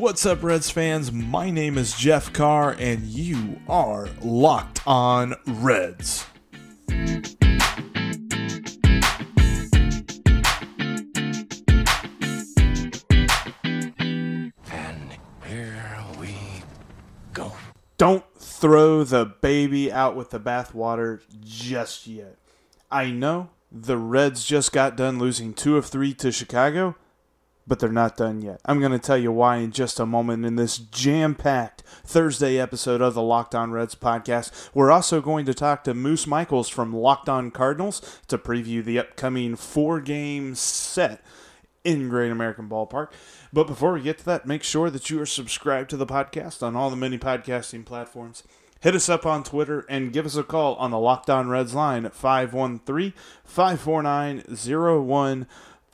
What's up, Reds fans? My name is Jeff Carr, and you are Locked On Reds. And here we go. Don't throw the baby out with the bathwater just yet. I know the Reds just got done losing two of three to Chicago, but they're not done yet. I'm going to tell you why in just a moment in this jam packed Thursday episode of the Locked On Reds podcast. We're also going to talk to Moose Michaels from Locked On Cardinals to preview the upcoming four game set in Great American Ballpark. But before we get to that, make sure that you are subscribed to the podcast on all the many podcasting platforms. Hit us up on Twitter and give us a call on the Locked On Reds line at 513 549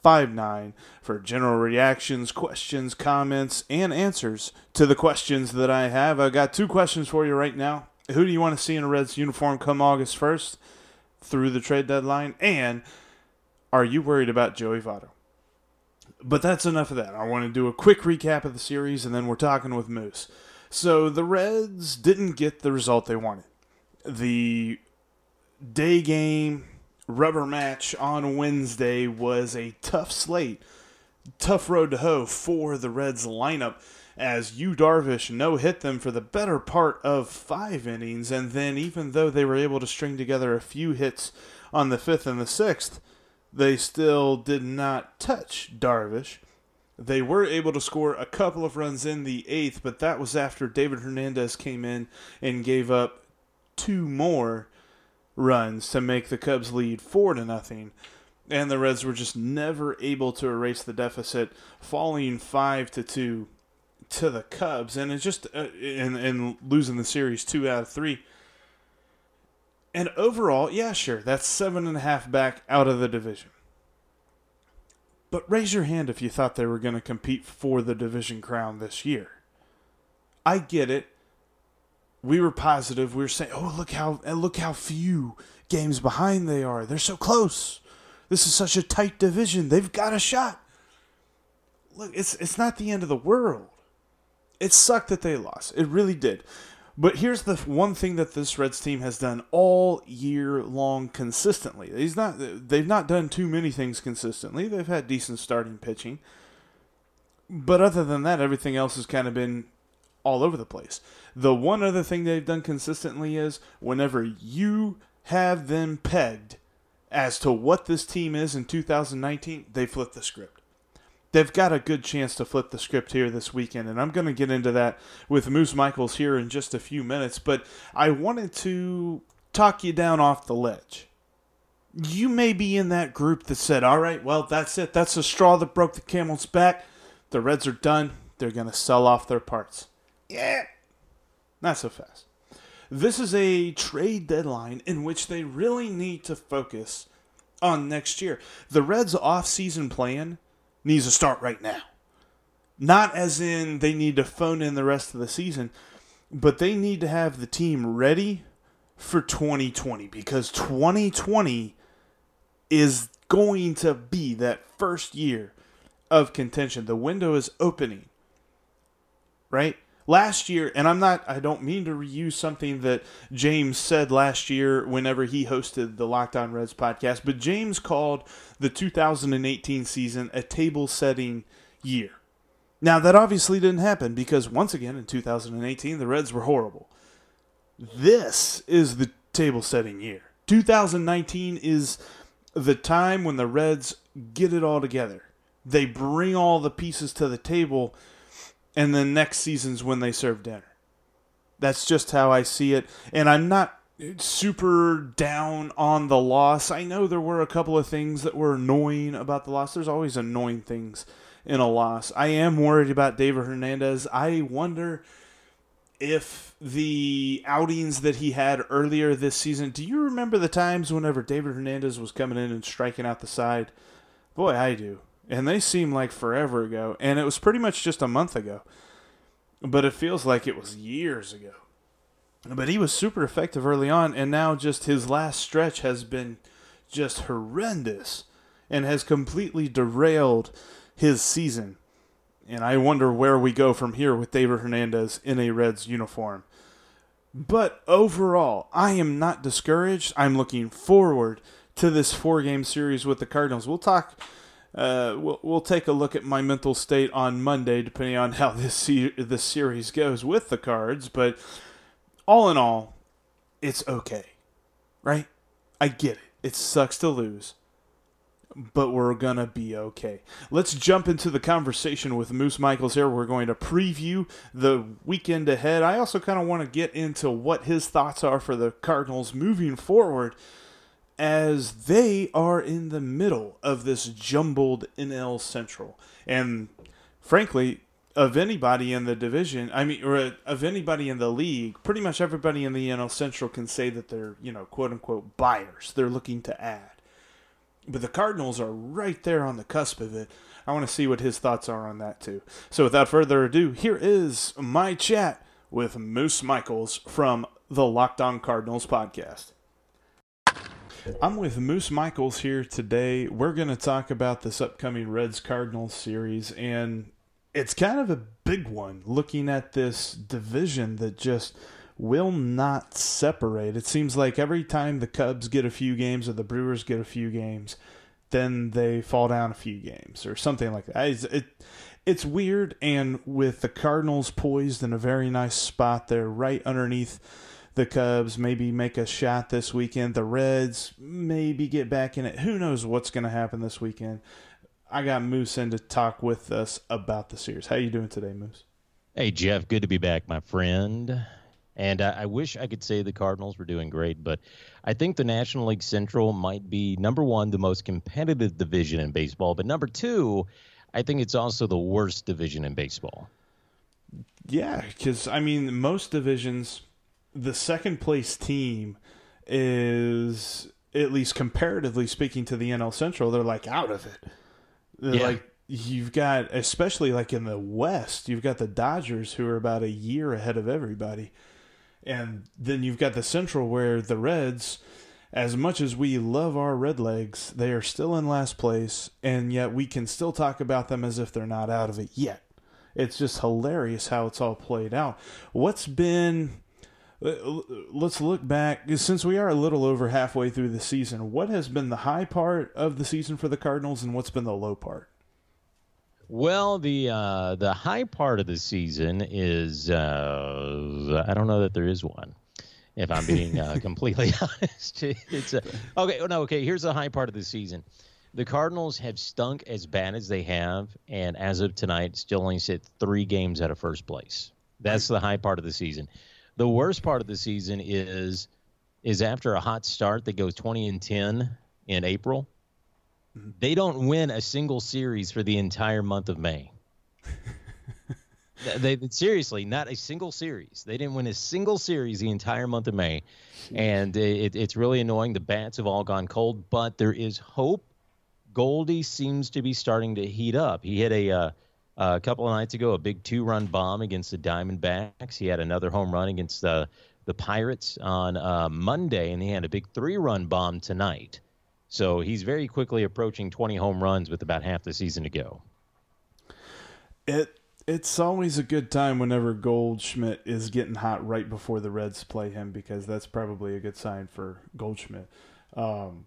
0159 for general reactions, questions, comments, and answers to the questions that I have. I've got two questions for you right now. Who do you want to see in a Reds uniform come August 1st through the trade deadline? And are you worried about Joey Votto? But that's enough of that. I want to do a quick recap of the series, and then we're talking with Moose. So the Reds didn't get the result they wanted. The day game rubber match on Wednesday was a tough slate, tough road to hoe for the Reds lineup. As Yu Darvish no hit them for the better part of five innings, and then even though they were able to string together a few hits on the fifth and the sixth, they still did not touch Darvish. They were able to score a couple of runs in the eighth, but that was after David Hernandez came in and gave up two more runs to make the Cubs lead four to nothing. And the Reds were just never able to erase the deficit, falling five to two to the Cubs, and it's just uh, and and losing the series two out of three. And overall, yeah, sure, that's seven and a half back out of the division. But raise your hand if you thought they were going to compete for the division crown this year. I get it. We were positive. We were saying, "Oh, look how look how few games behind they are. They're so close. This is such a tight division. They've got a shot." Look, it's it's not the end of the world. It sucked that they lost. It really did. But here's the one thing that this Reds team has done all year long consistently. He's not they've not done too many things consistently. They've had decent starting pitching. But other than that, everything else has kind of been all over the place. The one other thing they've done consistently is whenever you have them pegged as to what this team is in 2019, they flip the script they've got a good chance to flip the script here this weekend, and I'm going to get into that with Moose Michaels here in just a few minutes. But I wanted to talk you down off the ledge. You may be in that group that said, all right, well, that's it. That's the straw that broke the camel's back. The Reds are done. They're going to sell off their parts. Yeah. Not so fast. This is a trade deadline in which they really need to focus on next year. The Reds' off-season plan needs to start right now. Not as in they need to phone in the rest of the season, but they need to have the team ready for 2020 because 2020 is going to be that first year of contention. The window is opening, right? Last year, and I'm not, I don't mean to reuse something that James said last year whenever he hosted the Locked On Reds podcast, but James called the 2018 season a table setting year. Now, that obviously didn't happen because, once again, in 2018, the Reds were horrible. This is the table setting year. 2019 is the time when the Reds get it all together. They bring all the pieces to the table, and then next season's when they serve dinner. That's just how I see it. And I'm not super down on the loss. I know there were a couple of things that were annoying about the loss. There's always annoying things in a loss. I am worried about David Hernandez. I wonder if the outings that he had earlier this season, do you remember the times whenever David Hernandez was coming in and striking out the side? Boy, I do. And they seem like forever ago. And it was pretty much just a month ago. But it feels like it was years ago. But he was super effective early on, and now just his last stretch has been just horrendous and has completely derailed his season. And I wonder where we go from here with David Hernandez in a Reds uniform. But overall, I am not discouraged. I'm looking forward to this four game series with the Cardinals. We'll talk. Uh, we'll, we'll take a look at my mental state on Monday, depending on how this se- this series goes with the Cards. But all in all, it's okay, right? I get it. It sucks to lose, but we're gonna be okay. Let's jump into the conversation with Moose Michaels here. We're going to preview the weekend ahead. I also kind of want to get into what his thoughts are for the Cardinals moving forward as they are in the middle of this jumbled NL Central. And frankly, of anybody in the division, I mean, or uh, of anybody in the league, pretty much everybody in the NL Central can say that they're, you know, quote unquote buyers. They're looking to add. But the Cardinals are right there on the cusp of it. I want to see what his thoughts are on that too. So without further ado, here is my chat with Moose Michaels from the Locked On Cardinals podcast. I'm with Moose Michaels here today. We're going to talk about this upcoming Reds Cardinals series, and it's kind of a big one looking at this division that just will not separate. It seems like every time the Cubs get a few games or the Brewers get a few games, then they fall down a few games or something like that. It's, it, it's weird, and with the Cardinals poised in a very nice spot there, right underneath the Cubs, maybe make a shot this weekend. The Reds maybe get back in it. Who knows what's going to happen this weekend? I got Moose in to talk with us about the series. How you doing today, Moose? Hey Jeff, good to be back, my friend. And I, I wish I could say the Cardinals were doing great, but I think the National League Central might be number one, the most competitive division in baseball, but number two, I think it's also the worst division in baseball. Yeah, because I mean, most divisions the second place team is at least comparatively speaking to the NL Central, they're like out of it. Yeah. Like you've got, especially like in the West, you've got the Dodgers who are about a year ahead of everybody, and then you've got the Central where the Reds. As much as we love our Red Legs, they are still in last place, and yet we can still talk about them as if they're not out of it yet. It's just hilarious how it's all played out. What's been let's look back since we are a little over halfway through the season what has been the high part of the season for the cardinals and what's been the low part Well, the uh, the high part of the season is uh, I don't know that there is one. If I'm being uh, completely honest, it's a, okay. No, okay. Here's the high part of the season. The Cardinals have stunk as bad as they have, and as of tonight, still only sit three games out of first place. That's the high part of the season. The worst part of the season is is after a hot start that goes 20 and 10 in April. They don't win a single series for the entire month of May. they, they seriously not a single series. They didn't win a single series the entire month of May, and it, it's really annoying. The bats have all gone cold, but there is hope. Goldie seems to be starting to heat up. He hit a uh, a couple of nights ago a big two-run bomb against the Diamondbacks. He had another home run against the the Pirates on uh, Monday, and he had a big three-run bomb tonight. So he's very quickly approaching 20 home runs with about half the season to go. it it's always a good time whenever goldschmidt is getting hot right before the reds play him because that's probably a good sign for goldschmidt um,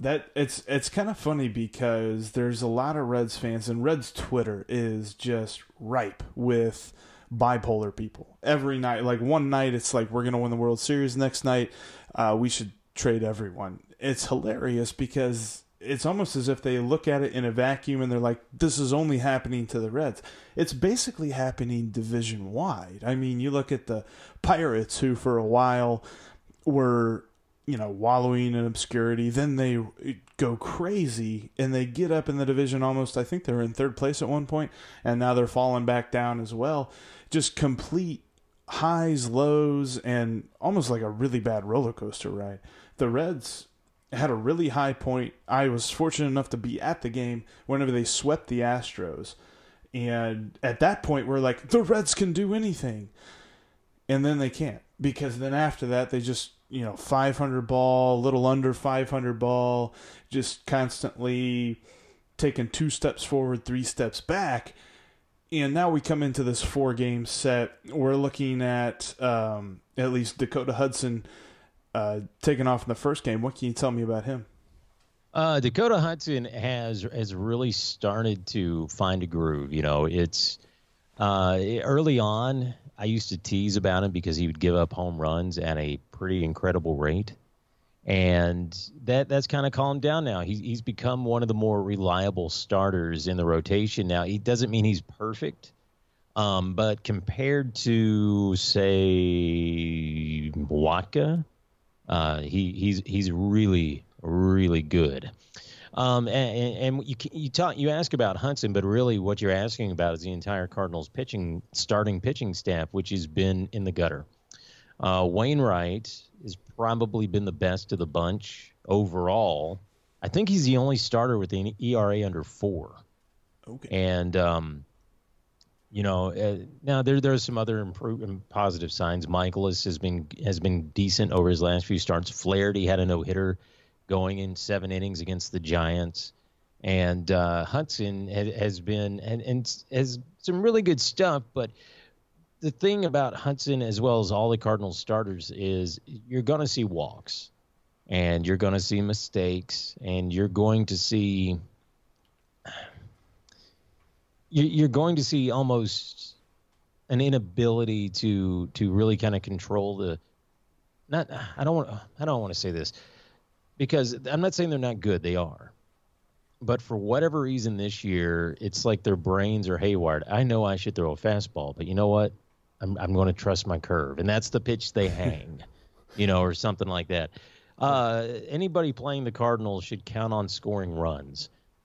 that it's it's kind of funny because there's a lot of Reds fans and Reds Twitter is just ripe with bipolar people. Every night, like one night it's like we're gonna win the World Series, next night uh, we should trade everyone. It's hilarious because it's almost as if they look at it in a vacuum and they're like, this is only happening to the Reds. It's basically happening division wide. I mean, you look at the Pirates who for a while were you know, wallowing in obscurity. Then they go crazy and they get up in the division almost. I think they're in third place at one point, and now they're falling back down as well. Just complete highs, lows, and almost like a really bad roller coaster ride. The Reds had a really high point. I was fortunate enough to be at the game whenever they swept the Astros. And at that point, we're like, the Reds can do anything. And then they can't. Because then after that, they just, you know, 500 ball, a little under 500 ball, just constantly taking two steps forward, three steps back. And now we come into this four game set. We're looking at um, at least Dakota Hudson uh, taking off in the first game. What can you tell me about him? Uh, Dakota Hudson has has really started to find a groove. You know, it's uh, early on. I used to tease about him because he would give up home runs at a pretty incredible rate, and that that's kind of calmed down now. He's he's become one of the more reliable starters in the rotation. Now, he doesn't mean he's perfect. Um, but compared to say Wacha, uh, he he's he's really really good. Um, and, and you you talk you ask about Hudson, but really what you're asking about is the entire Cardinals pitching starting pitching staff, which has been in the gutter. Uh, Wainwright has probably been the best of the bunch overall. I think he's the only starter with an ERA under four. Okay. And um, you know, uh, now there there's some other improvement positive signs. Mikolas has been has been decent over his last few starts. Flaherty had a no hitter going in seven innings against the Giants, and uh, Hudson has, has been and, and has some really good stuff. But the thing about Hudson, as well as all the Cardinals starters, is you're going to see walks, and you're going to see mistakes, and you're going to see you're going to see almost an inability to to really kind of control the not I don't want I don't want to say this because I'm not saying they're not good they are. But for whatever reason this year it's like their brains are haywired. I know I should throw a fastball but you know what? I'm I'm going to trust my curve and that's the pitch they hang you know or something like that. Uh, anybody playing the Cardinals should count on scoring runs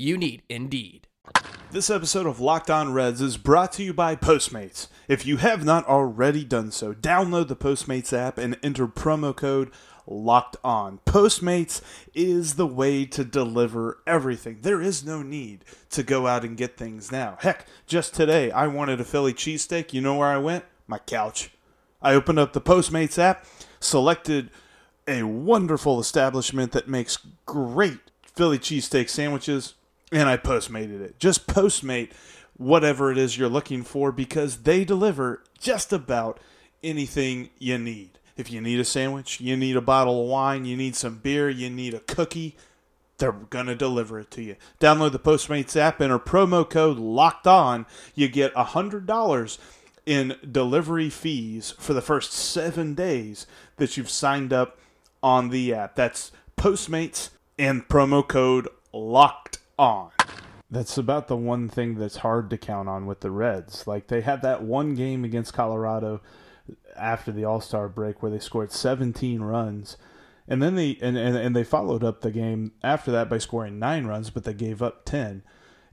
you need Indeed. This episode of Locked On Reds is brought to you by Postmates. If you have not already done so, download the Postmates app and enter promo code Locked On. Postmates is the way to deliver everything. There is no need to go out and get things now. Heck, just today I wanted a Philly cheesesteak. You know where I went? My couch. I opened up the Postmates app, selected a wonderful establishment that makes great Philly cheesesteak sandwiches and I postmated it. Just postmate whatever it is you're looking for because they deliver just about anything you need. If you need a sandwich, you need a bottle of wine, you need some beer, you need a cookie, they're going to deliver it to you. Download the Postmates app, enter promo code LOCKED ON. You get $100 in delivery fees for the first seven days that you've signed up on the app. That's Postmates and promo code LOCKED on. That's about the one thing that's hard to count on with the Reds. Like they had that one game against Colorado after the All Star break where they scored 17 runs, and then they and, and and they followed up the game after that by scoring nine runs, but they gave up 10.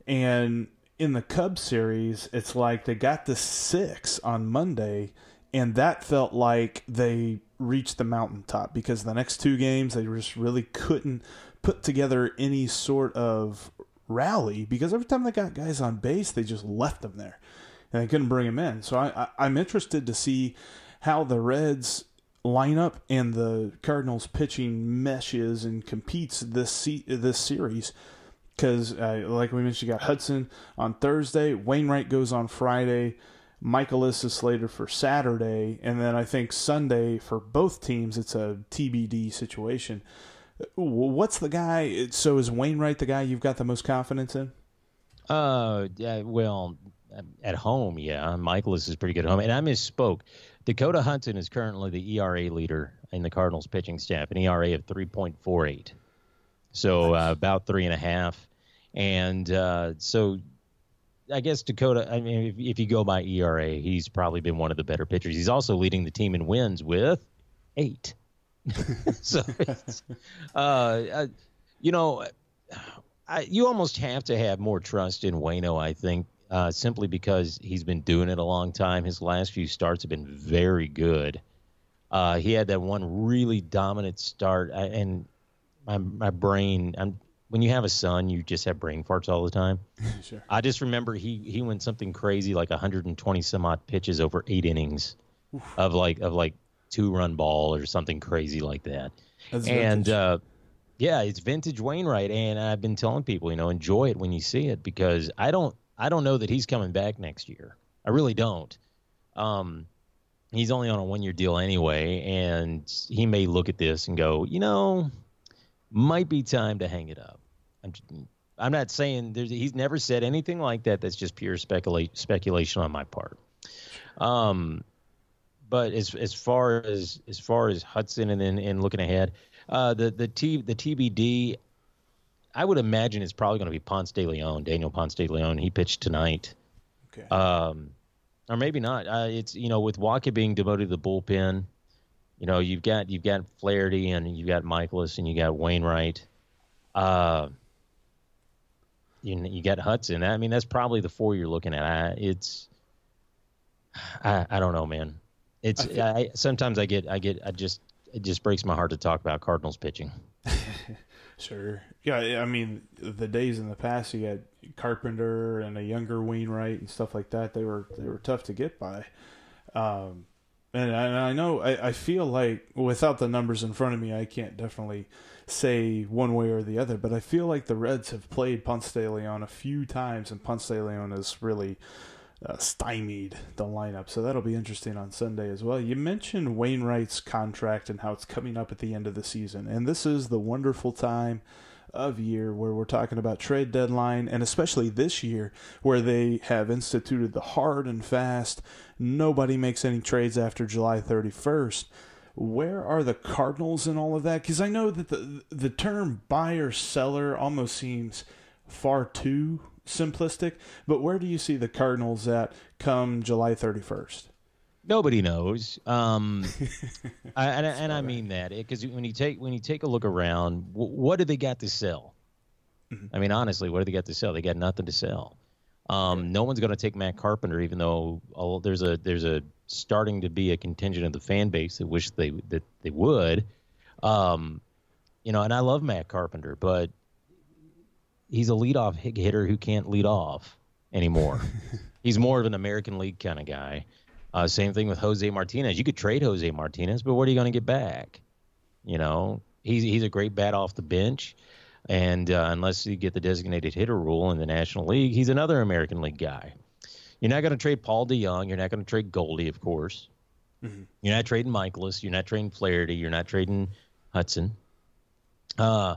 And in the Cubs series, it's like they got the six on Monday, and that felt like they reached the mountaintop because the next two games they just really couldn't put together any sort of rally because every time they got guys on base, they just left them there and they couldn't bring them in. So I, I, am interested to see how the Reds lineup and the Cardinals pitching meshes and competes this this series. Because, uh, like we mentioned, you got Hudson on Thursday, Wainwright goes on Friday, Mikolas is slated for Saturday, and then I think Sunday for both teams it's a TBD situation. What's the guy? So is Wainwright the guy you've got the most confidence in? Uh, yeah. Well, at home, yeah, Mikolas is pretty good at home. And I misspoke. Dakota Hudson is currently the ERA leader in the Cardinals pitching staff, an ERA of 3.48. So uh, about three and a half. And uh, so I guess Dakota, I mean, if, if, you go by ERA, he's probably been one of the better pitchers. He's also leading the team in wins with eight. so, uh, uh, you know, I, you almost have to have more trust in Wayno, I think, uh, simply because he's been doing it a long time. His last few starts have been very good. Uh, he had that one really dominant start, and my my brain. I'm when you have a son, you just have brain farts all the time. sure. I just remember he he went something crazy like 120 some odd pitches over eight innings Oof. of like of like two run ball or something crazy like that. That's and uh, yeah, it's vintage Wainwright, and I've been telling people, you know, enjoy it when you see it because I don't I don't know that he's coming back next year. I really don't. Um, he's only on a one year deal anyway, and he may look at this and go, you know, might be time to hang it up. I'm, I'm not saying there's, he's never said anything like that. That's just pure speculate, speculation on my part. Um, but as as far as as far as Hudson and then and looking ahead, uh, the the T the TBD, I would imagine it's probably going to be Ponce de Leon, Daniel Ponce de Leon. He pitched tonight. Okay. Um, or maybe not. Uh, it's you know with Wacha being devoted to the bullpen, you know, you've got you've got Flaherty and you've got Mikolas and you got Wainwright. Uh, you you got Hudson. I mean, that's probably the four you're looking at. I, it's I, I don't know, man. It's I, feel, I sometimes I get I get I just it just breaks my heart to talk about Cardinals pitching. sure. Yeah, I mean the days in the past you had Carpenter and a younger Wainwright and stuff like that. They were they were tough to get by. Um, and I, and I know I, I feel like without the numbers in front of me, I can't definitely say one way or the other. But I feel like the Reds have played Ponce de Leon a few times, and Ponce de Leon has really uh, stymied the lineup. So that'll be interesting on Sunday as well. You mentioned Wainwright's contract and how it's coming up at the end of the season, and this is the wonderful time of year where we're talking about trade deadline and especially this year where they have instituted the hard and fast nobody makes any trades after July 31st where are the cardinals in all of that because i know that the the term buyer seller almost seems far too simplistic but where do you see the cardinals at come july 31st Nobody knows, um, I, and, and I mean that because when you take when you take a look around, what do they got to sell? Mm-hmm. I mean, honestly, what do they got to sell? They got nothing to sell. Um, no one's going to take Matt Carpenter, even though oh, there's a there's a starting to be a contingent of the fan base that wish they that they would. Um, you know, and I love Matt Carpenter, but he's a leadoff hitter who can't lead off anymore. he's more of an American League kind of guy. Uh, same thing with Jose Martinez. You could trade Jose Martinez, but what are you going to get back? You know, he's he's a great bat off the bench, and uh, unless you get the designated hitter rule in the National League, he's another American League guy. You're not going to trade Paul DeJong. You're not going to trade Goldie, of course. Mm-hmm. You're not trading Mikolas. You're not trading Flaherty. You're not trading Hudson. Uh,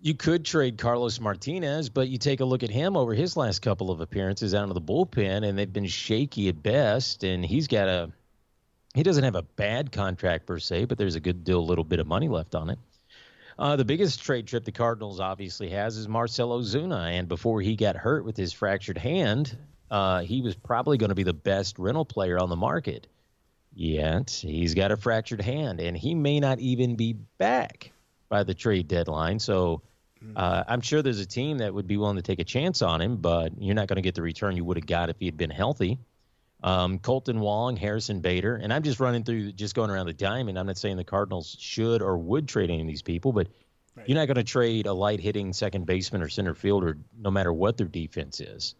you could trade Carlos Martinez, but you take a look at him over his last couple of appearances out of the bullpen, and they've been shaky at best. And he's got a he doesn't have a bad contract per se, but there's a good deal, little bit of money left on it. Uh, the biggest trade trip the Cardinals obviously has is Marcell Ozuna, and before he got hurt with his fractured hand, uh, he was probably going to be the best rental player on the market. Yet he's got a fractured hand, and he may not even be back by the trade deadline. So mm-hmm. uh, I'm sure there's a team that would be willing to take a chance on him, but you're not going to get the return you would have got if he had been healthy. Um, Kolten Wong, Harrison Bader, and I'm just running through, just going around the diamond. I'm not saying the Cardinals should or would trade any of these people, but right. you're not going to trade a light hitting second baseman or center fielder, no matter what their defense is.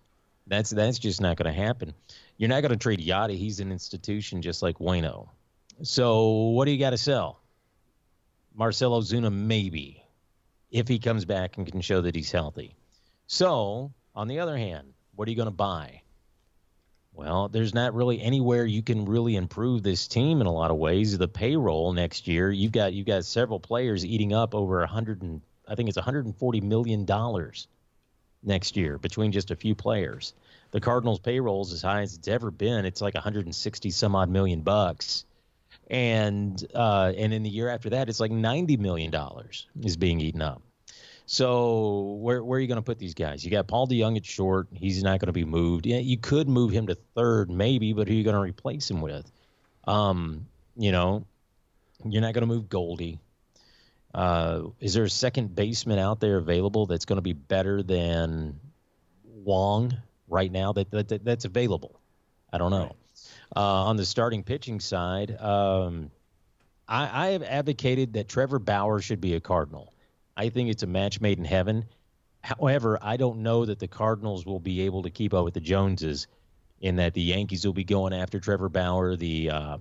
That's that's just not going to happen. You're not going to trade Yadi. He's an institution just like Wayno. So what do you got to sell? Marcell Ozuna, maybe, if he comes back and can show that he's healthy. So, on the other hand, what are you going to buy? Well, there's not really anywhere you can really improve this team in a lot of ways. The payroll next year, you've got you've got several players eating up over a hundred and I think it's 140 million dollars next year between just a few players. the Cardinals' payroll is as high as it's ever been. It's like 160 some odd million bucks, and uh, and in the year after that, it's like 90 million dollars is being eaten up. So where where are you going to put these guys? You got Paul DeJong at short. He's not going to be moved. Yeah, you could move him to third, maybe, but who are you going to replace him with? Um, you know, you're not going to move Goldie. Uh, is there a second baseman out there available that's going to be better than Wong right now that, that that's available? I don't know. Uh, on the starting pitching side, um, I, I have advocated that Trevor Bauer should be a Cardinal. I think it's a match made in heaven. However, I don't know that the Cardinals will be able to keep up with the Joneses in that the Yankees will be going after Trevor Bauer. The uh,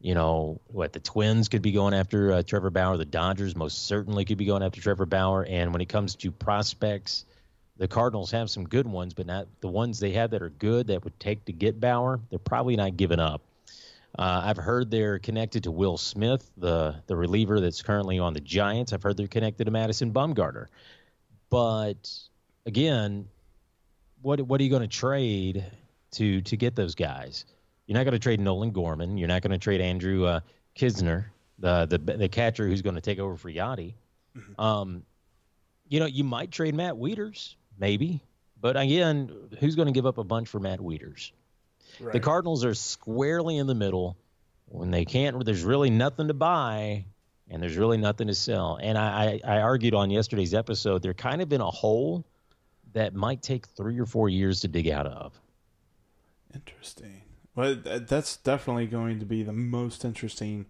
you know what the Twins could be going after uh, Trevor Bauer. The Dodgers most certainly could be going after Trevor Bauer. And when it comes to prospects, the Cardinals have some good ones, but not the ones they have that are good that would take to get Bauer. They're probably not giving up. Uh, I've heard they're connected to Will Smith, the the reliever that's currently on the Giants. I've heard they're connected to Madison Bumgarner. But again, what what are you going to trade to to get those guys? You're not going to trade Nolan Gorman. You're not going to trade Andrew uh, Knizner, the, the the catcher who's going to take over for Yadi. Mm-hmm. Um, you know, you might trade Matt Wieters, maybe, but again, who's going to give up a bunch for Matt Wieters? Right. The Cardinals are squarely in the middle when they can't. There's really nothing to buy, and there's really nothing to sell. And I, I, I argued on yesterday's episode they're kind of in a hole that might take three or four years to dig out of. Interesting. Well, that's definitely going to be the most interesting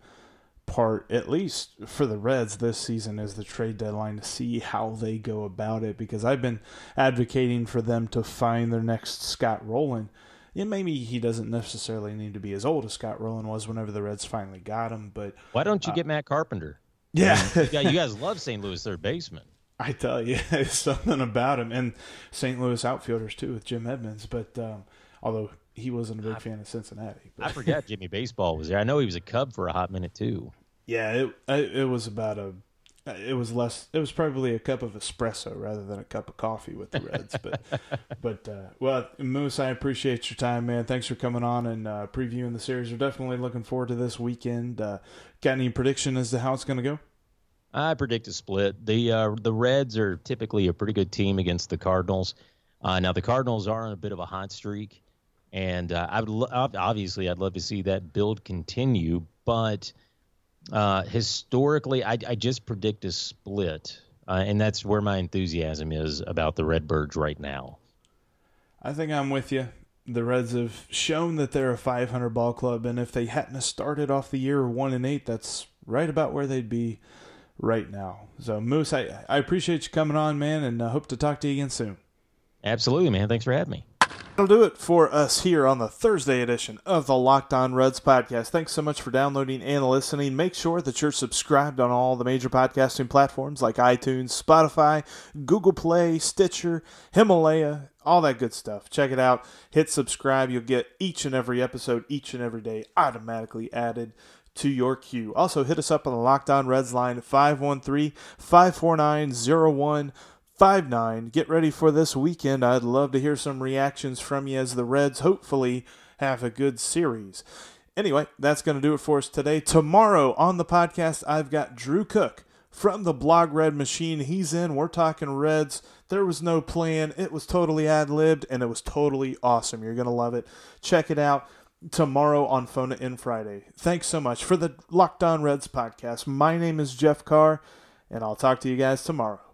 part, at least for the Reds this season, is the trade deadline to see how they go about it. Because I've been advocating for them to find their next Scott Rolen yeah, maybe he doesn't necessarily need to be as old as Scott Rolen was whenever the Reds finally got him. But why don't you uh, get Matt Carpenter? Yeah, I mean, you guys love St. Louis third baseman. I tell you, it's something about him and St. Louis outfielders too with Jim Edmonds. But um, although he wasn't a big I, fan of Cincinnati, but. I forgot Jimmy Baseball was there. I know he was a Cub for a hot minute too. Yeah, it it was about a it was less. It was probably a cup of espresso rather than a cup of coffee with the Reds. but, but uh, well, Moose, I appreciate your time, man. Thanks for coming on and uh, previewing the series. We're definitely looking forward to this weekend. Uh, got any prediction as to how it's going to go? I predict a split. The uh, the Reds are typically a pretty good team against the Cardinals. Uh, now the Cardinals are on a bit of a hot streak, and uh, I would lo- obviously I'd love to see that build continue, but uh, historically, I, I, just predict a split, uh, and that's where my enthusiasm is about the Redbirds right now. I think I'm with you. The Reds have shown that they're a 500 ball club, and if they hadn't started off the year one and eight, that's right about where they'd be right now. So, Moose, I, I appreciate you coming on, man, and I hope to talk to you again soon. Absolutely, man. Thanks for having me. That'll do it for us here on the Thursday edition of the Locked On Reds podcast. Thanks so much for downloading and listening. Make sure that you're subscribed on all the major podcasting platforms like iTunes, Spotify, Google Play, Stitcher, Himalaya, all that good stuff. Check it out. Hit subscribe. You'll get each and every episode, each and every day, automatically added to your queue. Also, hit us up on the Locked On Reds line 513 549 five nine. Get ready for this weekend. I'd love to hear some reactions from you as the Reds hopefully have a good series. Anyway, that's going to do it for us today. Tomorrow on the podcast, I've got Drew Cook from the Blog Red Machine. He's in. We're talking Reds. There was no plan. It was totally ad libbed, and it was totally awesome. You're going to love it. Check it out tomorrow on Phone In Friday. Thanks so much for the Locked On Reds podcast. My name is Jeff Carr, and I'll talk to you guys tomorrow.